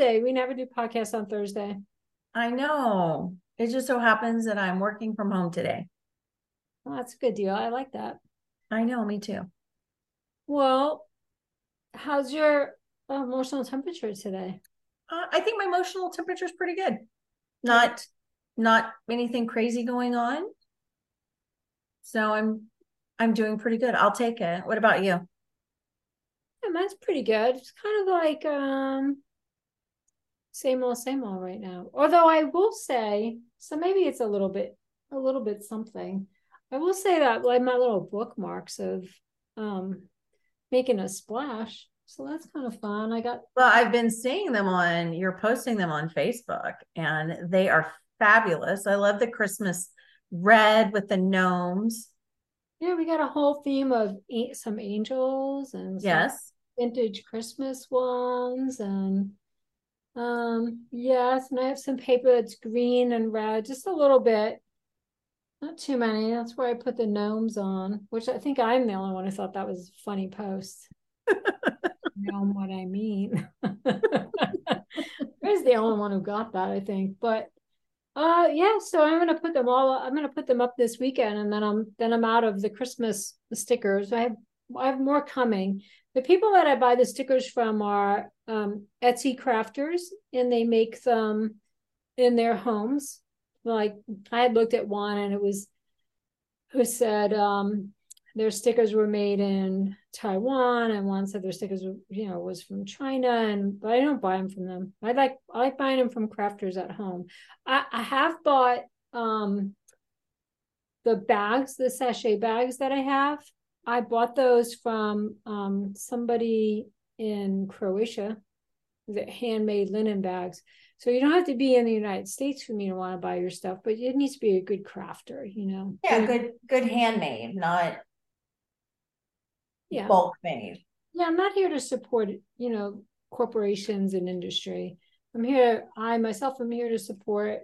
Thursday. We never do podcasts on Thursday. I know. It just so happens that I'm working from home today. Well, that's a good deal. I like that. I know, me too. Well, how's your emotional temperature today? Uh, I think my emotional temperature is pretty good. Not not anything crazy going on. So I'm I'm doing pretty good. I'll take it. What about you? Yeah, mine's pretty good. It's kind of like um same old, same old right now. Although I will say, so maybe it's a little bit, a little bit something. I will say that like my little bookmarks of um making a splash. So that's kind of fun. I got well, I've been seeing them on you're posting them on Facebook and they are fabulous. I love the Christmas red with the gnomes. Yeah, we got a whole theme of some angels and yes, vintage Christmas ones and um yes, and I have some paper that's green and red, just a little bit. Not too many. That's where I put the gnomes on, which I think I'm the only one who thought that was funny post. know what I mean. I was the only one who got that, I think. But uh yeah, so I'm gonna put them all I'm gonna put them up this weekend and then I'm then I'm out of the Christmas stickers. I have I have more coming. The people that I buy the stickers from are um, Etsy crafters and they make them in their homes. Like I had looked at one and it was who said um, their stickers were made in Taiwan, and one said their stickers, were, you know, was from China. And but I don't buy them from them. I like I like buying them from crafters at home. I, I have bought um the bags, the sachet bags that I have. I bought those from um somebody in Croatia, the handmade linen bags. So you don't have to be in the United States for me to want to buy your stuff, but it needs to be a good crafter, you know. Yeah, good good handmade, not yeah. bulk made. Yeah, I'm not here to support, you know, corporations and industry. I'm here, I myself am here to support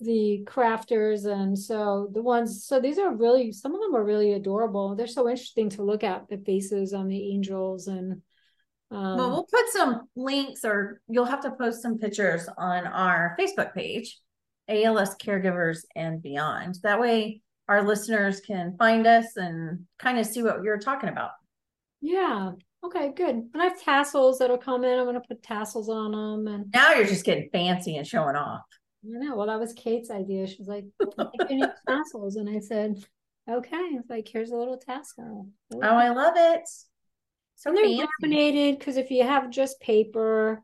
the crafters and so the ones so these are really some of them are really adorable they're so interesting to look at the faces on the angels and um, well we'll put some links or you'll have to post some pictures on our facebook page als caregivers and beyond that way our listeners can find us and kind of see what you're talking about yeah. Okay, good. And I have tassels that'll come in. I'm going to put tassels on them. And now you're just getting fancy and showing off. I know. Well, that was Kate's idea. She was like, If "You need tassels," and I said, "Okay." It's like, "Here's a little tassel." Oh, I love it. So and they're fancy. laminated because if you have just paper,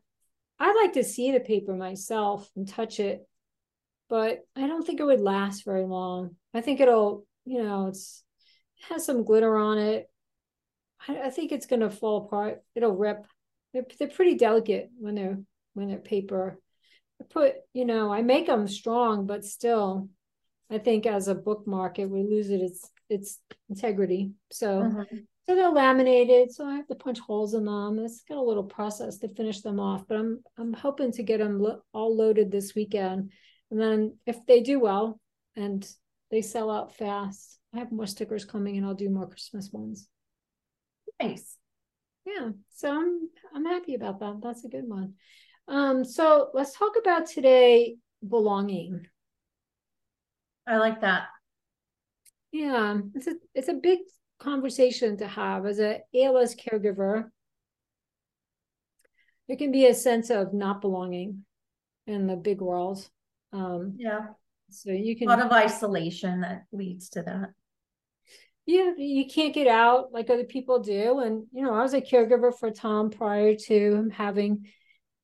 I like to see the paper myself and touch it, but I don't think it would last very long. I think it'll, you know, it's it has some glitter on it I, I think it's going to fall apart. It'll rip. They're, they're pretty delicate when they're when they're paper. I put, you know, I make them strong, but still, I think as a bookmark, it would lose it its its integrity. So, mm-hmm. So they're laminated. So I have to punch holes in them. It's got a little process to finish them off, but I'm I'm hoping to get them lo- all loaded this weekend. And then if they do well and they sell out fast, I have more stickers coming, and I'll do more Christmas ones. Nice. Yeah. So I'm I'm happy about that. That's a good one. Um, so let's talk about today belonging. I like that. Yeah, it's a it's a big conversation to have as a ALS caregiver. There can be a sense of not belonging in the big world. Um, yeah. So you can a lot of isolation that leads to that yeah, you can't get out like other people do. And, you know, I was a caregiver for Tom prior to him having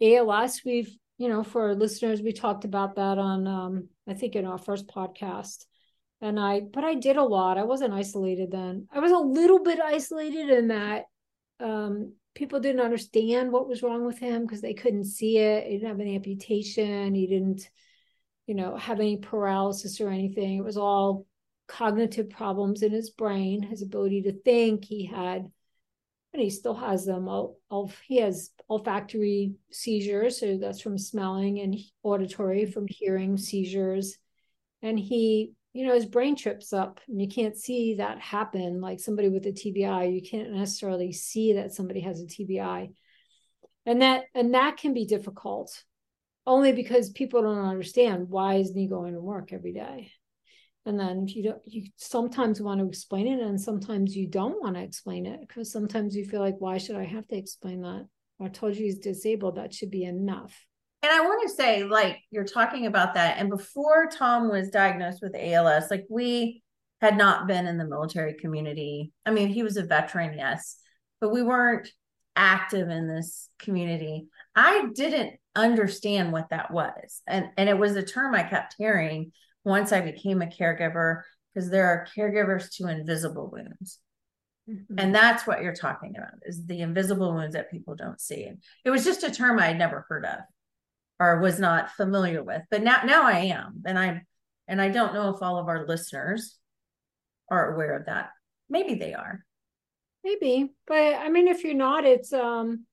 ALS. We've, you know, for our listeners, we talked about that on, um, I think, in our first podcast. And I, but I did a lot. I wasn't isolated then. I was a little bit isolated in that um, people didn't understand what was wrong with him because they couldn't see it. He didn't have an amputation. He didn't, you know, have any paralysis or anything. It was all cognitive problems in his brain, his ability to think. He had, and he still has them. All, all he has olfactory seizures, so that's from smelling, and auditory from hearing seizures. And he you know his brain trips up and you can't see that happen like somebody with a tbi you can't necessarily see that somebody has a tbi and that and that can be difficult only because people don't understand why isn't he going to work every day? And then you don't you sometimes want to explain it and sometimes you don't want to explain it because sometimes you feel like why should i have to explain that? I told you he's disabled. That should be enough and I want to say, like, you're talking about that. And before Tom was diagnosed with ALS, like, we had not been in the military community. I mean, he was a veteran, yes, but we weren't active in this community. I didn't understand what that was. And, and it was a term I kept hearing once I became a caregiver because there are caregivers to invisible wounds. Mm-hmm. And that's what you're talking about is the invisible wounds that people don't see. It was just a term I had never heard of or was not familiar with. But now now I am. And I and I don't know if all of our listeners are aware of that. Maybe they are. Maybe. But I mean if you're not, it's um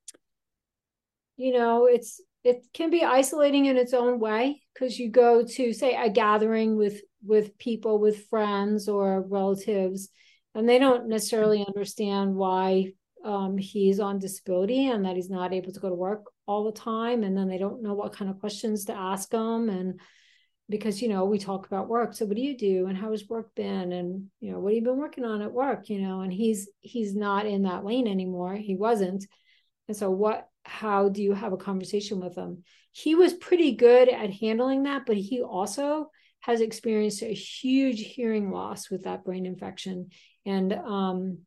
you know, it's it can be isolating in its own way because you go to say a gathering with with people with friends or relatives and they don't necessarily understand why um, he's on disability and that he's not able to go to work all the time. And then they don't know what kind of questions to ask him. and because you know we talk about work. So what do you do? And how has work been? And you know what have you been working on at work? You know and he's he's not in that lane anymore. He wasn't. And so what how do you have a conversation with him? He was pretty good at handling that but he also has experienced a huge hearing loss with that brain infection. And um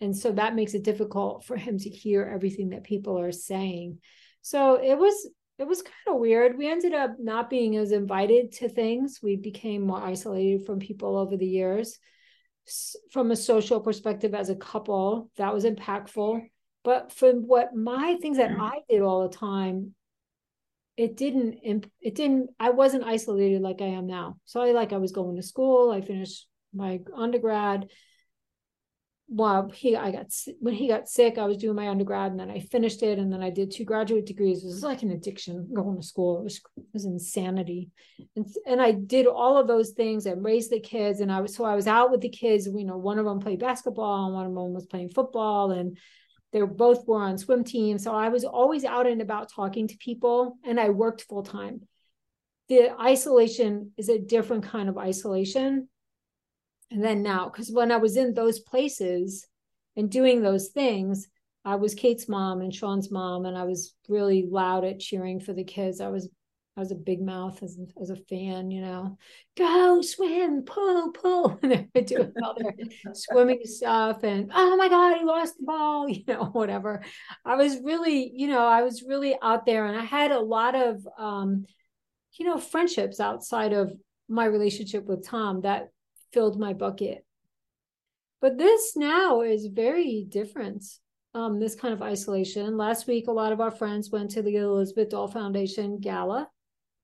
and so that makes it difficult for him to hear everything that people are saying. So it was it was kind of weird. We ended up not being as invited to things. We became more isolated from people over the years. From a social perspective as a couple that was impactful. But from what my things that i did all the time it didn't it didn't i wasn't isolated like i am now. So i like i was going to school i finished my undergrad well he i got when he got sick i was doing my undergrad and then i finished it and then i did two graduate degrees. It was like an addiction going to school. It was, it was insanity. And, and i did all of those things and raised the kids and i was so i was out with the kids. You know one of them played basketball and one of them was playing football and they were both were on swim teams. So i was always out and about talking to people and i worked full time. The isolation is a different kind of isolation and then now because when i was in those places and doing those things i was kate's mom and sean's mom and i was really loud at cheering for the kids i was I was a big mouth as, as a fan, you know, go swim, pull, pull. And they do all their swimming stuff and oh my God, he lost the ball, you know, whatever. I was really, you know, I was really out there and I had a lot of um, you know, friendships outside of my relationship with Tom that filled my bucket. But this now is very different. Um, this kind of isolation. Last week, a lot of our friends went to the Elizabeth Dole Foundation gala.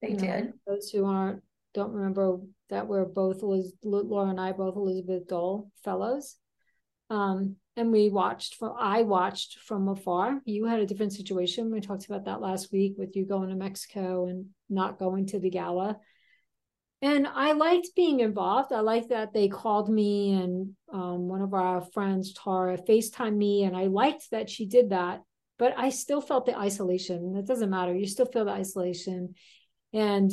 They you did. Know, those who aren't don't remember that we're both Liz, Lara and I both Elizabeth Dole fellows. Um, and we watched from I watched from afar. You had a different situation. We talked about that last week with you going to Mexico and not going to the gala and I liked being involved. I liked that they called me and um, one of our friends, Tara, FaceTime me, and I liked that she did that. But I still felt the isolation. It doesn't matter. You still feel the isolation, and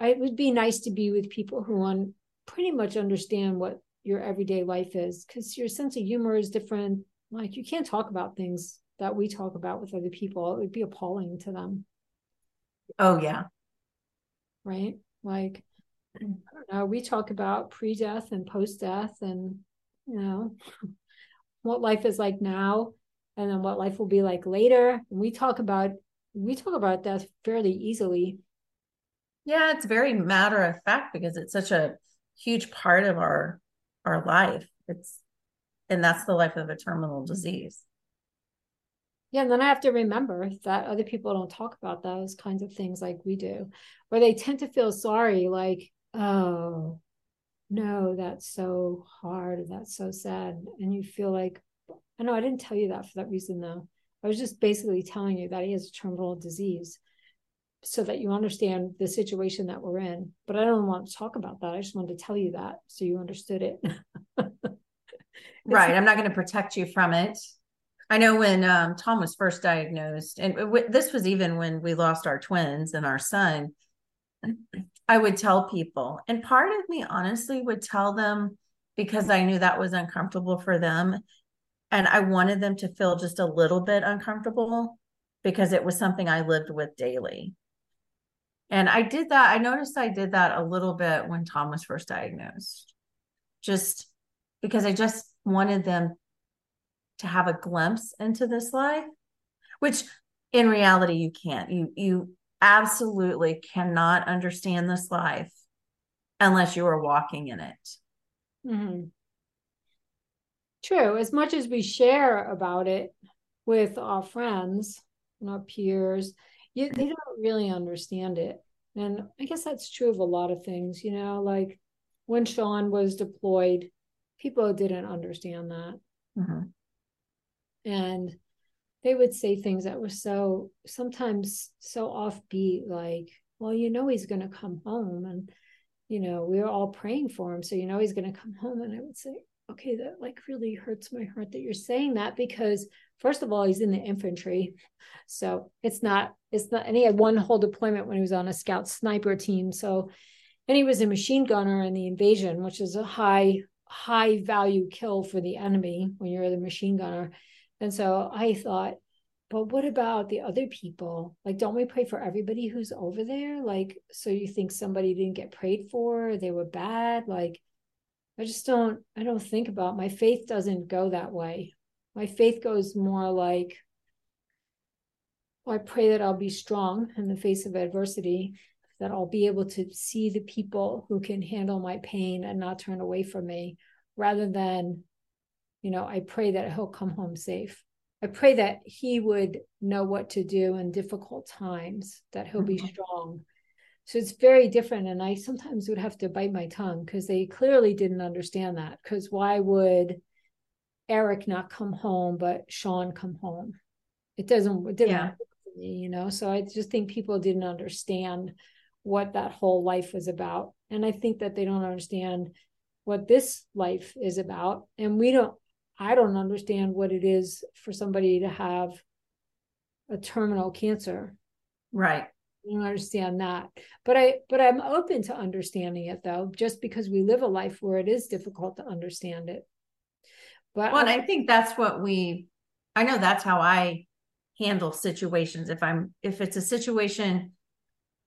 I, it would be nice to be with people who un, pretty much understand what your everyday life is, because your sense of humor is different. Like you can't talk about things that we talk about with other people. It would be appalling to them. Oh yeah. Right. Like I don't know, we talk about pre death and post death and, you know, what life is like now and then what life will be like later. We talk about, we talk about death fairly easily. Yeah, it's very matter of fact because it's such a huge part of our our life. It's and that's the life of a terminal mm-hmm. disease. Yeah, and then I have to remember that other people don't talk about those kinds of things like we do, or they tend to feel sorry, like, oh no that's so hard that's so sad and you feel like i know i didn't tell you that for that reason though i was just basically telling you that he has a terminal disease so that you understand the situation that we're in. But I don't want to talk about that. I just wanted to tell you that so you understood it. right. I'm not going to protect you from it. I know when um, Tom was first diagnosed, and w- this was even when we lost our twins and our son, I would tell people, and part of me honestly would tell them because I knew that was uncomfortable for them. And I wanted them to feel just a little bit uncomfortable because it was something I lived with daily. And I did that. I noticed I did that a little bit when Tom was first diagnosed, just because I just wanted them to have a glimpse into this life, which in reality you can't. You you absolutely cannot understand this life unless you are walking in it. Mm-hmm. True. As much as we share about it with our friends and our peers, you, they don't really understand it. And I guess that's true of a lot of things, you know, like when Sean was deployed, people didn't understand that. Mm-hmm and they would say things that were so sometimes so offbeat like well you know he's going to come home and you know we were all praying for him so you know he's going to come home and i would say okay that like really hurts my heart that you're saying that because first of all he's in the infantry so it's not it's not and he had one whole deployment when he was on a scout sniper team so and he was a machine gunner in the invasion which is a high high value kill for the enemy when you're the machine gunner and so I thought, but what about the other people? Like, don't we pray for everybody who's over there? Like, so you think somebody didn't get prayed for, they were bad? Like, I just don't, I don't think about my faith doesn't go that way. My faith goes more like, well, I pray that I'll be strong in the face of adversity, that I'll be able to see the people who can handle my pain and not turn away from me rather than you know, I pray that he'll come home safe. I pray that he would know what to do in difficult times, that he'll mm-hmm. be strong. So it's very different. And I sometimes would have to bite my tongue because they clearly didn't understand that. Because why would Eric not come home, but Sean come home? It doesn't, it didn't yeah. me, you know? So I just think people didn't understand what that whole life was about. And I think that they don't understand what this life is about. And we don't, I don't understand what it is for somebody to have a terminal cancer. Right. I don't understand that. But I but I'm open to understanding it though, just because we live a life where it is difficult to understand it. But well, I, I think that's what we I know that's how I handle situations. If I'm if it's a situation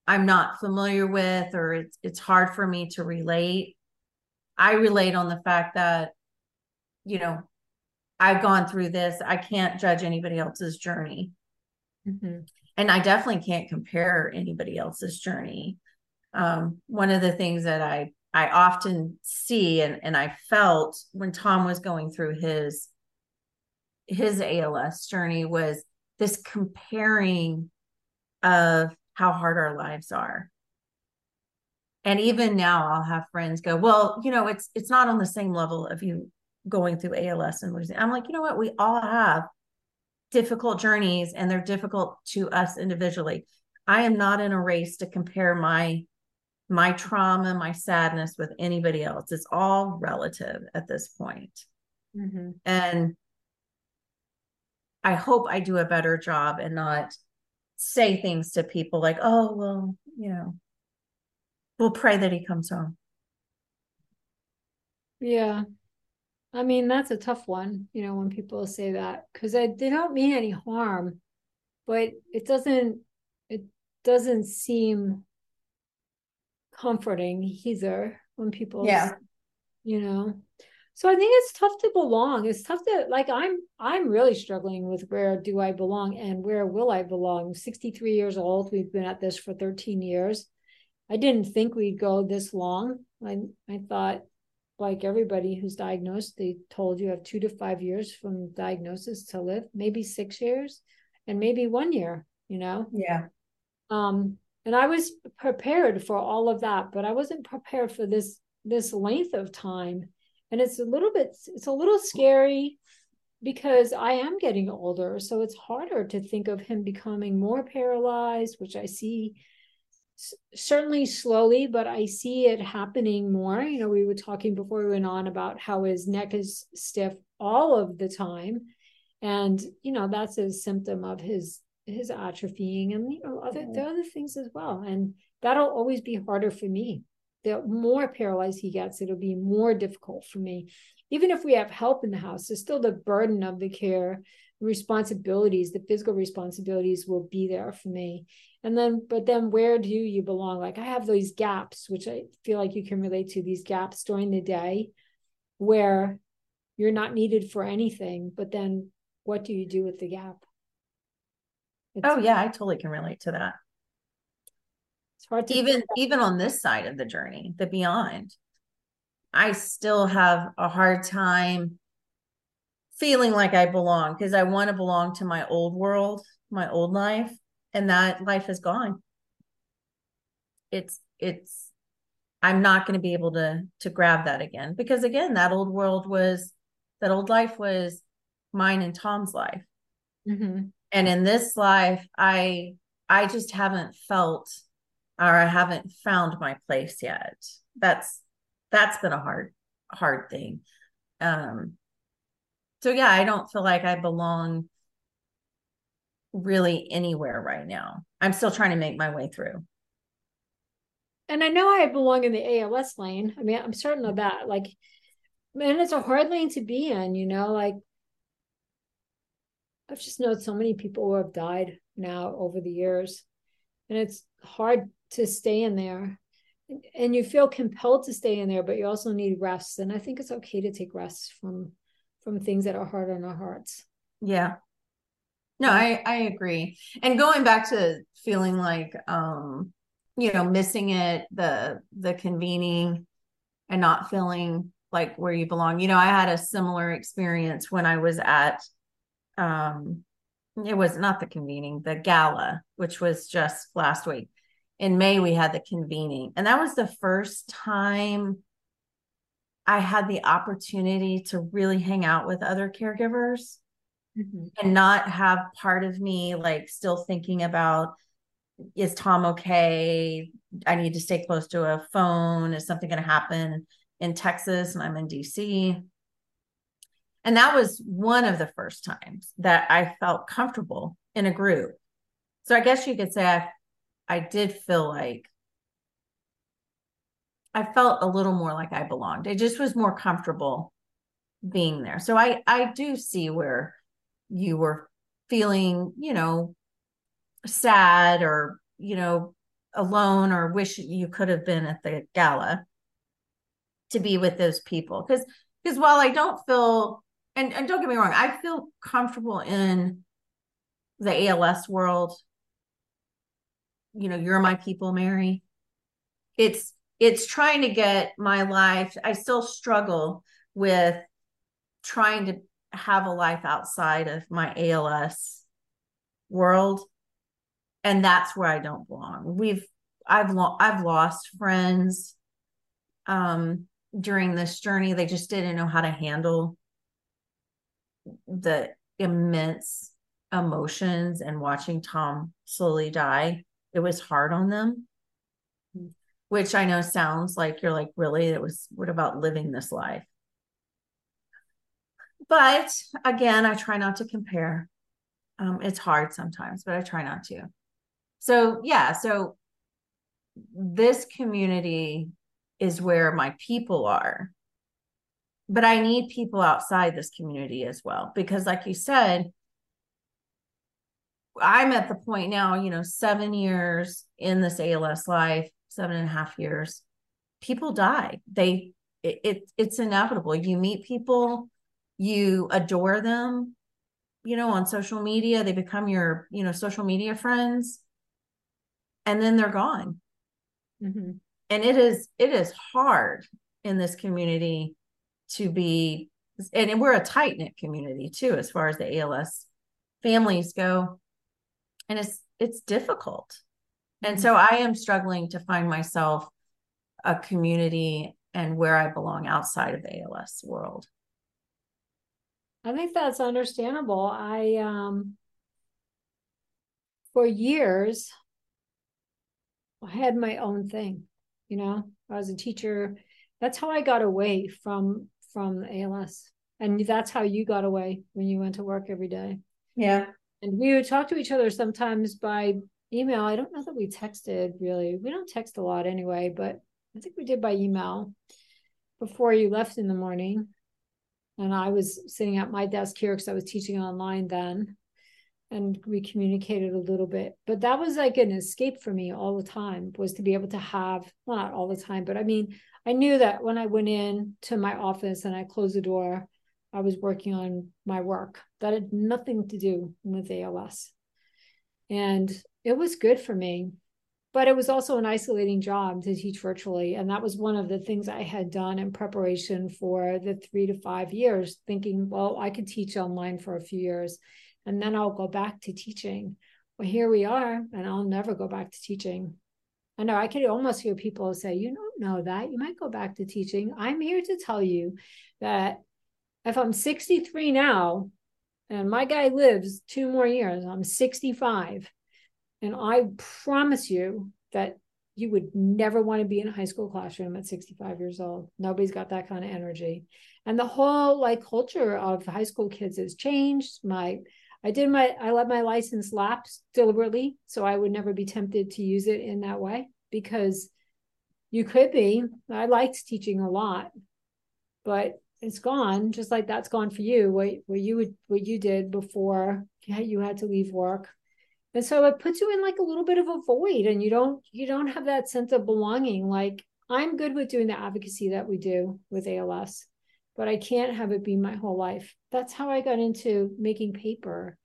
I'm not familiar with or it's it's hard for me to relate, I relate on the fact that, you know, I've gone through this. I can't judge anybody else's journey. Mm-hmm. And I definitely can't compare anybody else's journey. Um, one of the things that I I often see and, and I felt when Tom was going through his his ALS journey was this comparing of how hard our lives are. And even now I'll have friends go, well, you know, it's it's not on the same level of you going through ALS and losing. I'm like, you know what? We all have difficult journeys and they're difficult to us individually. I am not in a race to compare my my trauma, my sadness with anybody else. It's all relative at this point. Mm-hmm. And I hope I do a better job and not say things to people like, oh, well, you know, we'll pray that he comes home. Yeah. I mean, that's a tough one, you know, when people say that because they don't mean any harm, but it doesn't it doesn't seem comforting either when people yeah. you know? So i think it's tough to belong. It's tough to like i'm i'm really struggling with where do i belong and where will i belong? 63 years old we've been at this for 13 years. I didn't think we'd go this long. I i thought like everybody who's diagnosed, they told you have two to five years from diagnosis to live, maybe six years, and maybe one year, you know? Yeah. Um, and I was prepared for all of that, but I wasn't prepared for this this length of time. And it's a little bit, it's a little scary, because I am getting older. So it's harder to think of him becoming more paralyzed, which I see certainly slowly, but I see it happening more. You know, we were talking before we went on about how his neck is stiff all of the time. And, you know, that's a symptom of his his atrophying and you know other the other things as well. And that'll always be harder for me. The more paralyzed he gets, it'll be more difficult for me. Even if we have help in the house, there's still the burden of the care, responsibilities, the physical responsibilities will be there for me. And then but then where do you belong? Like i have these gaps which i feel like you can relate to these gaps during the day where you're not needed for anything but then what do you do with the gap? It's, oh yeah i totally can relate to that. It's hard to even even on this side of the journey the beyond i still have a hard time feeling like i belong because i want to belong to my old world my old life and that life is gone. It's it's i'm not going to be able to to grab that again because again that old world was that old life was mine and tom's life. Mm-hmm. and in this life i i just haven't felt or i haven't found my place yet. That's that's been a hard hard thing. Um so yeah i don't feel like i belong really anywhere right now. I'm still trying to make my way through. And I know I belong in the ALS lane. I mean, I'm certain of that. Like, man, it's a hard lane to be in, you know, like I've just known so many people who have died now over the years. And it's hard to stay in there. And you feel compelled to stay in there, but you also need rest. And I think it's okay to take rest from from things that are hard on our hearts. Yeah. No, I I agree. And going back to feeling like um you know missing it the the convening and not feeling like where you belong. You know, I had a similar experience when I was at um it was not the convening, the gala, which was just last week. In May we had the convening, and that was the first time I had the opportunity to really hang out with other caregivers mm-hmm. and not have part of me like still thinking about is Tom okay? I need to stay close to a phone. Is something going to happen in Texas and I'm in DC? And that was one of the first times that I felt comfortable in a group. So I guess you could say I, I did feel like I felt a little more like I belonged. It just was more comfortable being there. So I I do see where you were feeling, you know, sad or, you know, alone or wish you could have been at the gala to be with those people. Because because while I don't feel and, and don't get me wrong, I feel comfortable in the ALS world. You know, you're my people, Mary. It's it's trying to get my life. I still struggle with trying to have a life outside of my ALS world and that's where I don't belong. We've I've lo- I've lost friends um during this journey they just didn't know how to handle the immense emotions and watching Tom slowly die. It was hard on them. Which I know sounds like you're like, really? It was what about living this life? but again, I try not to compare. Um, it's hard sometimes, but I try not to. So, yeah, so this community is where my people are. But I need people outside this community as well, because, like you said, I'm at the point now, you know, seven years in this ALS life, seven and a half years, people die. They, it, it it's inevitable. You meet people you adore them you know on social media they become your you know social media friends and then they're gone mm-hmm. and it is it is hard in this community to be and we're a tight knit community too as far as the als families go and it's it's difficult. And so i am struggling to find myself a community and where i belong outside of the als world I think that's understandable. I um for years I had my own thing, you know. I was a teacher. That's how I got away from from ALS. And that's how you got away when you went to work every day. Yeah. And we would talk to each other sometimes by email. I don't know that we texted really. We don't text a lot anyway, but I think we did by email before you left in the morning. And I was sitting at my desk here because I was teaching online then. And we communicated a little bit. But that was like an escape for me all the time was to be able to have, well, not all the time, but I mean, I knew that when I went in to my office and I closed the door, I was working on my work. That had nothing to do with ALS. And it was good for me. But it was also an isolating job to teach virtually. And that was one of the things I had done in preparation for the three to five years, thinking, well, I could teach online for a few years and then I'll go back to teaching. Well, here we are, and I'll never go back to teaching. I know I could almost hear people say, You don't know that. You might go back to teaching. I'm here to tell you that if I'm 63 now and my guy lives two more years, I'm 65. And I promise you that you would never want to be in a high school classroom at 65 years old. Nobody's got that kind of energy. And the whole like culture of high school kids has changed. My I did my I let my license lapse deliberately so I would never be tempted to use it in that way because you could be. I liked teaching a lot, but it's gone just like that's gone for you what, what you would what you did before you had to leave work and so it puts you in like a little bit of a void and you don't you don't have that sense of belonging like i'm good with doing the advocacy that we do with als but i can't have it be my whole life that's how i got into making paper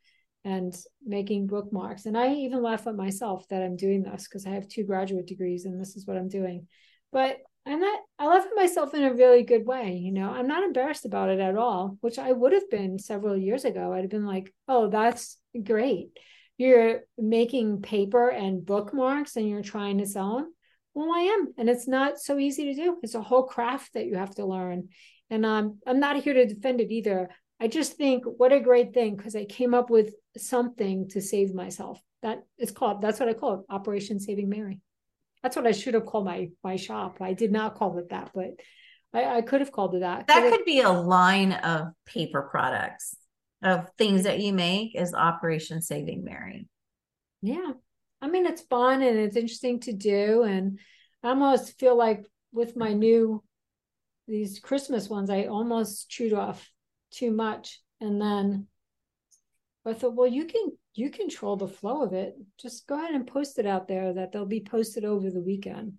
and making bookmarks and i even laugh at myself that i'm doing this because i have two graduate degrees and this is what i'm doing but I'm not, I laugh at myself in a really good way. You know, I'm not embarrassed about it at all, which I would have been several years ago. I'd have been like, oh, that's great. You're making paper and bookmarks and you're trying to sell them. Well, I am. And it's not so easy to do. It's a whole craft that you have to learn. And um, I'm not here to defend it either. I just think what a great thing because I came up with something to save myself. That is called, that's what I call it, Operation Saving Mary. That's what I should have called my my shop. I did not call it that, but I, I could have called it that. That could be a line of paper products of things that you make is Operation Saving Mary. Yeah. I mean, it's fun and it's interesting to do. And I almost feel like with my new, these Christmas ones, I almost chewed off too much. And then I thought, well, you can you control the flow of it. Just go ahead and post it out there that they'll be posted over the weekend.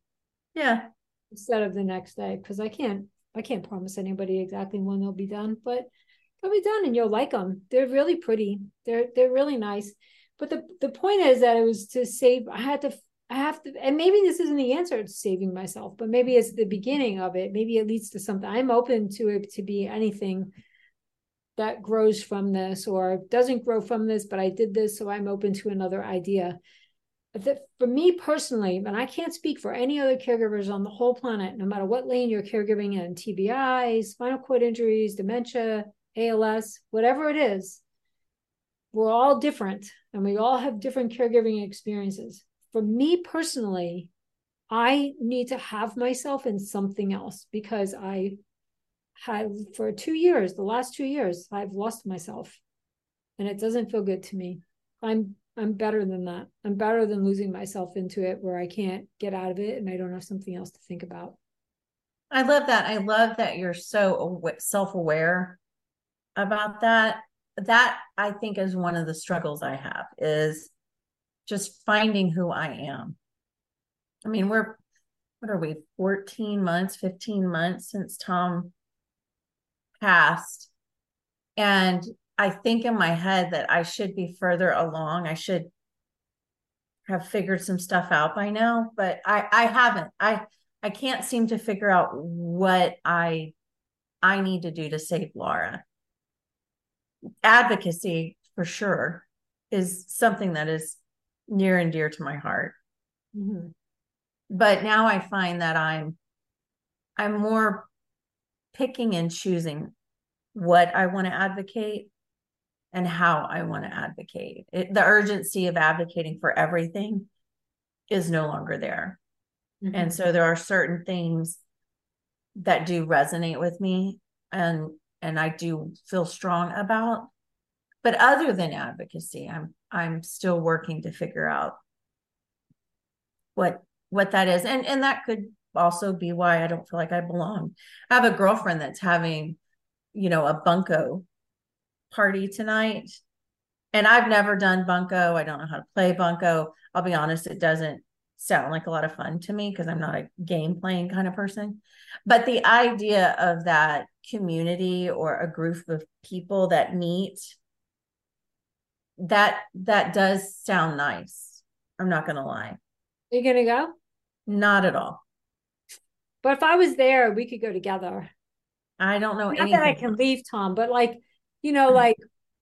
Yeah. Instead of the next day. Because I can't I can't promise anybody exactly when they'll be done, but they'll be done and you'll like them. They're really pretty. They're they're really nice. But the the point is that it was to save I had to I have to and maybe this isn't the answer to saving myself, but maybe it's the beginning of it. Maybe it leads to something. I'm open to it to be anything that grows from this or doesn't grow from this, but I did this, so I'm open to another idea. That for me personally, and I can't speak for any other caregivers on the whole planet, no matter what lane you're caregiving in TBI, spinal cord injuries, dementia, ALS, whatever it is, we're all different and we all have different caregiving experiences. For me personally, I need to have myself in something else because I have for two years, the last two years, I've lost myself. And it doesn't feel good to me. I'm I'm better than that. I'm better than losing myself into it where I can't get out of it and I don't have something else to think about. I love that. I love that you're so self-aware about that. That I think is one of the struggles I have is just finding who I am. I mean, we're what are we 14 months, 15 months since Tom passed. And I think in my head that I should be further along. I should have figured some stuff out by now, but I I haven't. I I can't seem to figure out what I I need to do to save Lara. Advocacy for sure is something that is near and dear to my heart. Mm-hmm. But now I find that I'm I'm more picking and choosing what I want to advocate and how I want to advocate. It, the urgency of advocating for everything is no longer there. Mm-hmm. And so there are certain things that do resonate with me and and I do feel strong about. But other than advocacy, I'm I'm still working to figure out what what that is. And and that could also be why I don't feel like I belong. I have a girlfriend that's having, you know, a bunco party tonight. And I've never done bunco. I don't know how to play bunco. I'll be honest, it doesn't sound like a lot of fun to me because I'm not a game playing kind of person. But the idea of that community or a group of people that meet that that does sound nice. I'm not going to lie. Are you going to go? Not at all. But if I was there, we could go together. I don't know. Not anything. that I can leave Tom, but like, you know, mm-hmm. like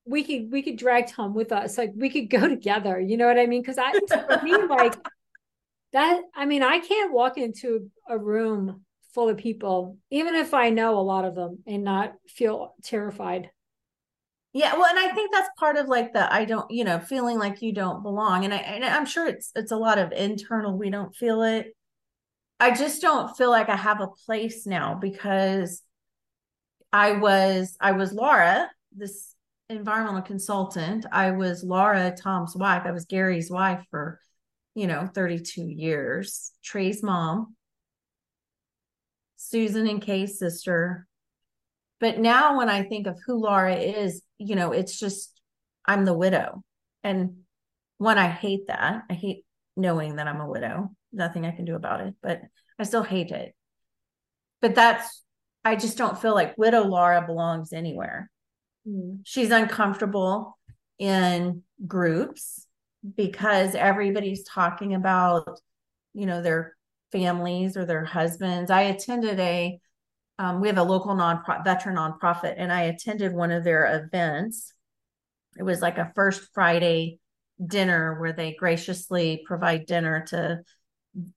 we could we could drag Tom with us. Like we could go together. You know what I mean? Because I for me, like that. I mean, I can't walk into a room full of people, even if I know a lot of them, and not feel terrified. Yeah, well, and I think that's part of like the I don't, you know, feeling like you don't belong, and I and I'm sure it's it's a lot of internal. We don't feel it I just don't feel like I have a place now because I was I was Lara, this environmental consultant. I was Lara Tom's wife. I was Gary's wife for, you know, 32 years. Trey's mom. Susan and Kay's sister. But now when I think of who Lara is, you know, it's just I'm the widow. And one, I hate that. I hate knowing that I'm a widow nothing I can do about it, but I still hate it. But that's, I just don't feel like widow Lara belongs anywhere. Mm. She's uncomfortable in groups because everybody's talking about, you know, their families or their husbands. I attended a, um, we have a local non veteran nonprofit, and I attended one of their events. It was like a first Friday dinner where they graciously provide dinner to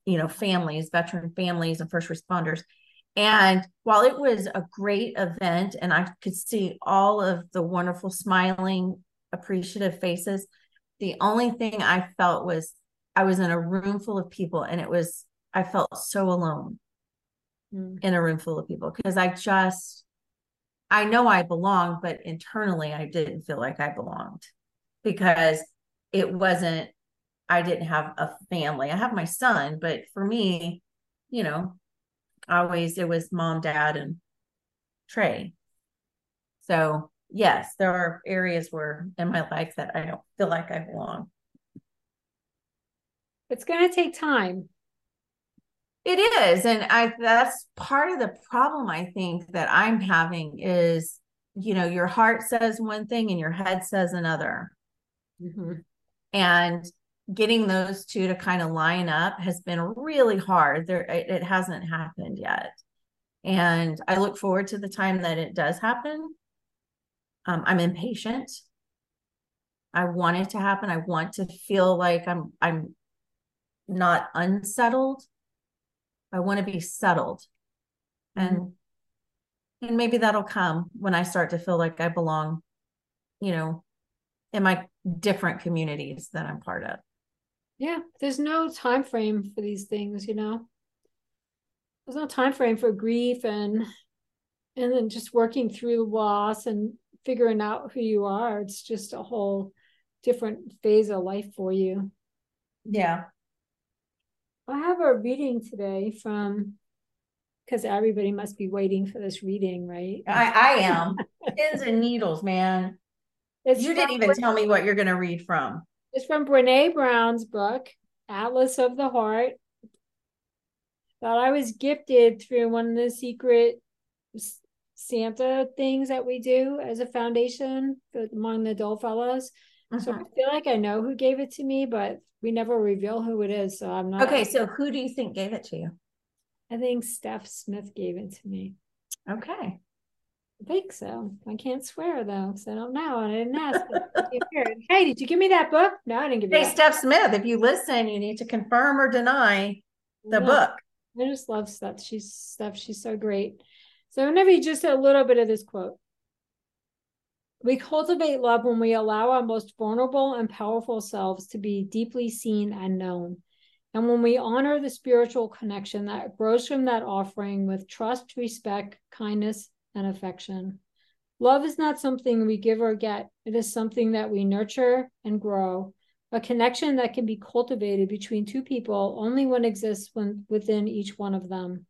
you know, families, veteran families, and first responders. And while it was a great event and I could see all of the wonderful, smiling, appreciative faces, the only thing I felt was I was in a room full of people and it was, I felt so alone mm. in a room full of people because I just, I know I belong, but internally I didn't feel like I belonged because it wasn't I didn't have a family. I have my son, but for me, you know, always it was mom, dad, and Trey. So, yes, there are areas where in my life that I don't feel like I belong. It's going to take time. It is. And I that's part of the problem I think that I'm having is, you know, your heart says one thing and your head says another. Mm-hmm. And getting those two to kind of line up has been really hard. There, it, it hasn't happened yet, and I look forward to the time that it does happen. Um, I'm impatient. I want it to happen. I want to feel like I'm I'm not unsettled. I want to be settled, and mm-hmm. and maybe that'll come when I start to feel like I belong. You know, in my different communities that I'm part of. Yeah there's no time frame for these things you know? There's no time frame for grief and and then just working through the loss and figuring out who you are. It's just a whole different phase of life for you. Yeah i have a reading today from because everybody must be waiting for this reading right i i am pins and needles man it's you didn't even tell me what you're going to read from it's from Brene Brown's book, Atlas of the Heart. That I was gifted through one of the secret Santa things that we do as a foundation among the Dole Fellows. Uh-huh. So I feel like I know who gave it to me, but we never reveal who it is. So I'm not. Okay, so who do you think gave it to you? I think Steph Smith gave it to me. Okay. I think so. I can't swear though, so I don't know. I didn't ask. hey, did you give me that book? No, I didn't give you. Hey, Steph Smith, if you listen, you need to confirm or deny the book. I just love Steph. She's Steph. She's so great. So I'm gonna read just a little bit of this quote. We cultivate love when we allow our most vulnerable and powerful selves to be deeply seen and known. And when we honor the spiritual connection that grows from that offering with trust, respect, kindness, and affection. Love is not something we give or get, it is something that we nurture and grow. A connection that can be cultivated between two people only one exists when, within each one of them.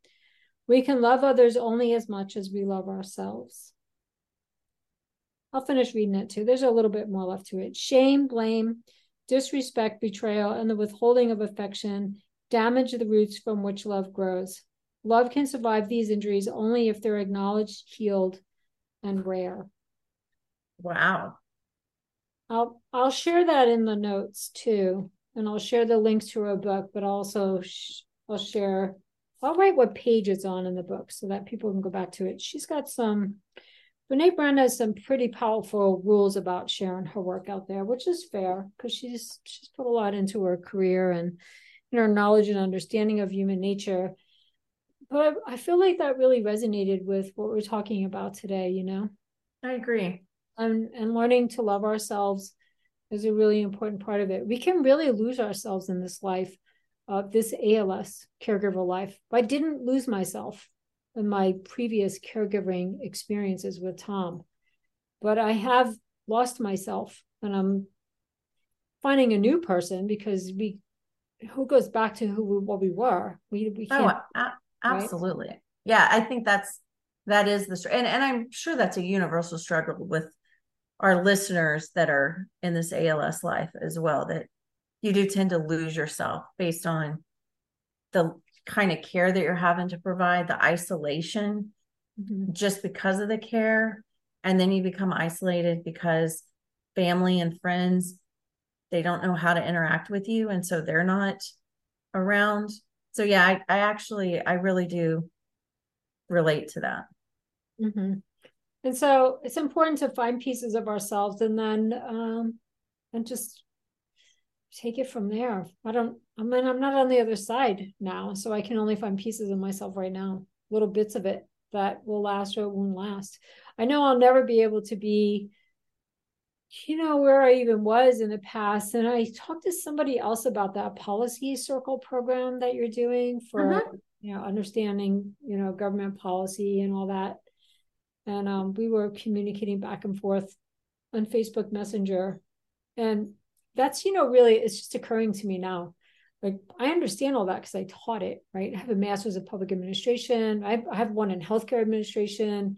We can love others only as much as we love ourselves. I'll finish reading it too. There's a little bit more left to it. Shame, blame, disrespect, betrayal, and the withholding of affection damage the roots from which love grows. Love can survive these injuries only if they're acknowledged, healed, and rare. Wow. I'll I'll share that in the notes too, and I'll share the links to her book. But also, sh- I'll share. I'll write what page it's on in the book so that people can go back to it. She's got some Brene Brown has some pretty powerful rules about sharing her work out there, which is fair because she's she's put a lot into her career and in her knowledge and understanding of human nature. But I, feel like that really resonated with what we're talking about today. You know, I agree. And and learning to love ourselves is a really important part of it. We can really lose ourselves in this life, uh, this ALS caregiver life. I didn't lose myself my previous caregiving experiences with Tom. But I have lost myself and I'm finding a new person because we who goes back to who we, what we were. We we oh, can't oh, a- absolutely. Right? Yeah, I think that's that is the and and I'm sure that's a universal struggle with our listeners that are in this ALS life as well that you do tend to lose yourself based on the kind of care that you're having to provide, the isolation mm-hmm. just because of the care. And then you become isolated because family and friends, they don't know how to interact with you. And so they're not around. So yeah, I, I actually, I really do relate to that. Mm-hmm. And so it's important to find pieces of ourselves and then, um, and just take it from there. I don't, I mean, I'm not on the other side now, so I can only find pieces of myself right now, little bits of it that will last or it won't last. I know I'll never be able to be, you know, where I even was in the past. And I talked to somebody else about that policy circle program that you're doing for, uh-huh. you know, understanding, you know, government policy and all that. And um, we were communicating back and forth on Facebook Messenger. And that's you know really it's just occurring to me now like i understand all that because i taught it right i have a master's in public administration I have, I have one in healthcare administration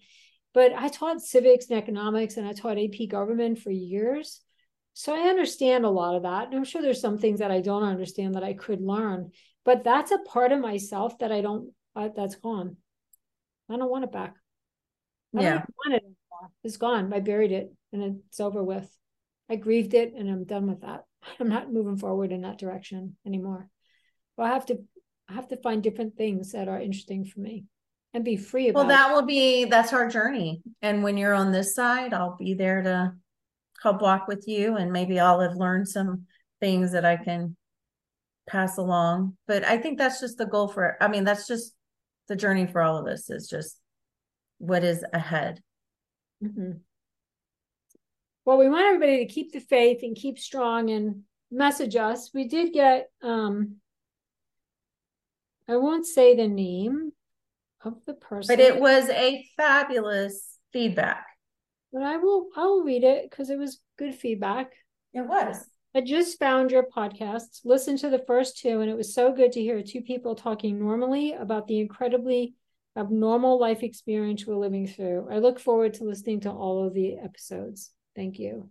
but i taught civics and economics and i taught ap government for years so i understand a lot of that and i'm sure there's some things that i don't understand that i could learn but that's a part of myself that i don't uh, that's gone i don't want it back I yeah. want it anymore. It's gone. I buried it and it's over with. I grieved it and I'm done with that. I'm not moving forward in that direction anymore. But I have to I have to find different things that are interesting for me and be free about Well, that will be that's our journey. And when you're on this side, I'll be there to help walk with you and maybe I'll have learned some things that I can pass along. But I think that's just the goal for I mean, that's just the journey for all of us is just what is ahead. Mm-hmm well, we want everybody to keep the faith and keep strong and message us. We did get um I won't say the name of the person. But it was a fabulous feedback. But I will I'll read it because it was good feedback. It was. I just found your podcasts, listened to the first two, and it was so good to hear two people talking normally about the incredibly abnormal life experience we're living through. I look forward to listening to all of the episodes. Thank you.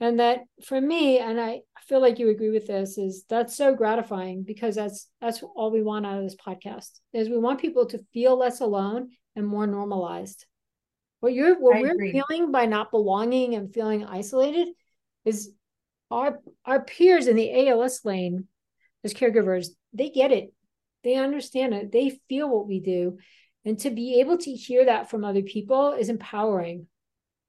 And that for me, and I feel like you agree with this, is that's so gratifying because that's that's all we want out of this podcast is we want people to feel less alone and more normalized. What you're what I we're agree. feeling by not belonging and feeling isolated is our our peers in the ALS lane as caregivers, they get it. They understand it. They feel what we do. And to be able to hear that from other people is empowering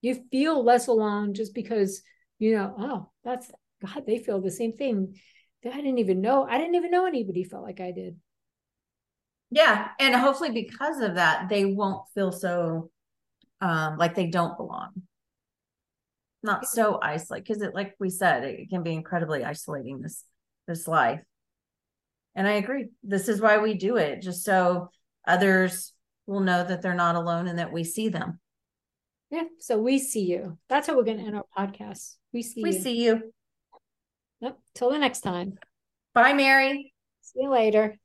you feel less alone just because you know oh that's god they feel the same thing i didn't even know i didn't even know anybody felt like i did. Yeah and hopefully because of that they won't feel so um like they don't belong. Not so isolated because it like we said it can be incredibly isolating this this life. And i agree this is why we do it just so others will know that they're not alone and that we see them yeah so we see you. That's how we're going to end our podcast. We see we you. see you. Yep till the next time. Bye mary. See you later